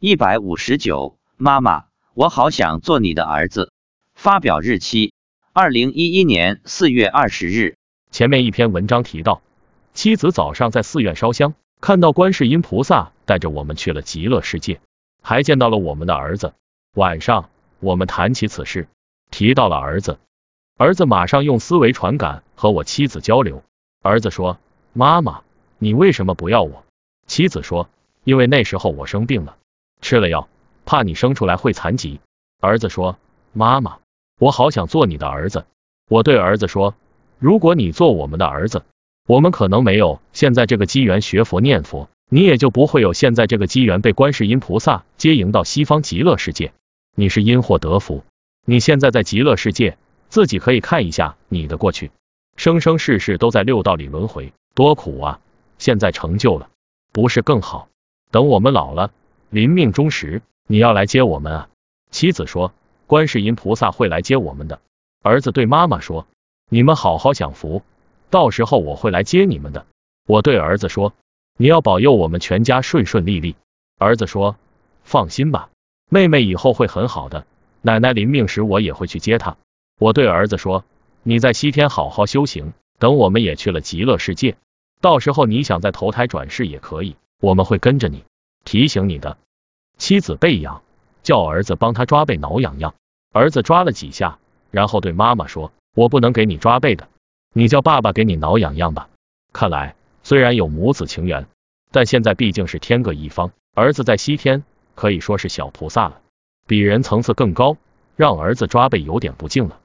一百五十九，妈妈，我好想做你的儿子。发表日期：二零一一年四月二十日。前面一篇文章提到，妻子早上在寺院烧香，看到观世音菩萨带着我们去了极乐世界，还见到了我们的儿子。晚上我们谈起此事，提到了儿子，儿子马上用思维传感和我妻子交流。儿子说：“妈妈，你为什么不要我？”妻子说：“因为那时候我生病了。”吃了药，怕你生出来会残疾。儿子说：“妈妈，我好想做你的儿子。”我对儿子说：“如果你做我们的儿子，我们可能没有现在这个机缘学佛念佛，你也就不会有现在这个机缘被观世音菩萨接迎到西方极乐世界。你是因祸得福，你现在在极乐世界，自己可以看一下你的过去，生生世世都在六道里轮回，多苦啊！现在成就了，不是更好？等我们老了。”临命终时，你要来接我们啊！妻子说，观世音菩萨会来接我们的。儿子对妈妈说，你们好好享福，到时候我会来接你们的。我对儿子说，你要保佑我们全家顺顺利利。儿子说，放心吧，妹妹以后会很好的。奶奶临命时，我也会去接她。我对儿子说，你在西天好好修行，等我们也去了极乐世界，到时候你想再投胎转世也可以，我们会跟着你。提醒你的妻子被痒，叫儿子帮他抓背挠痒痒。儿子抓了几下，然后对妈妈说：“我不能给你抓背的，你叫爸爸给你挠痒痒吧。”看来虽然有母子情缘，但现在毕竟是天各一方。儿子在西天可以说是小菩萨了，比人层次更高，让儿子抓背有点不敬了。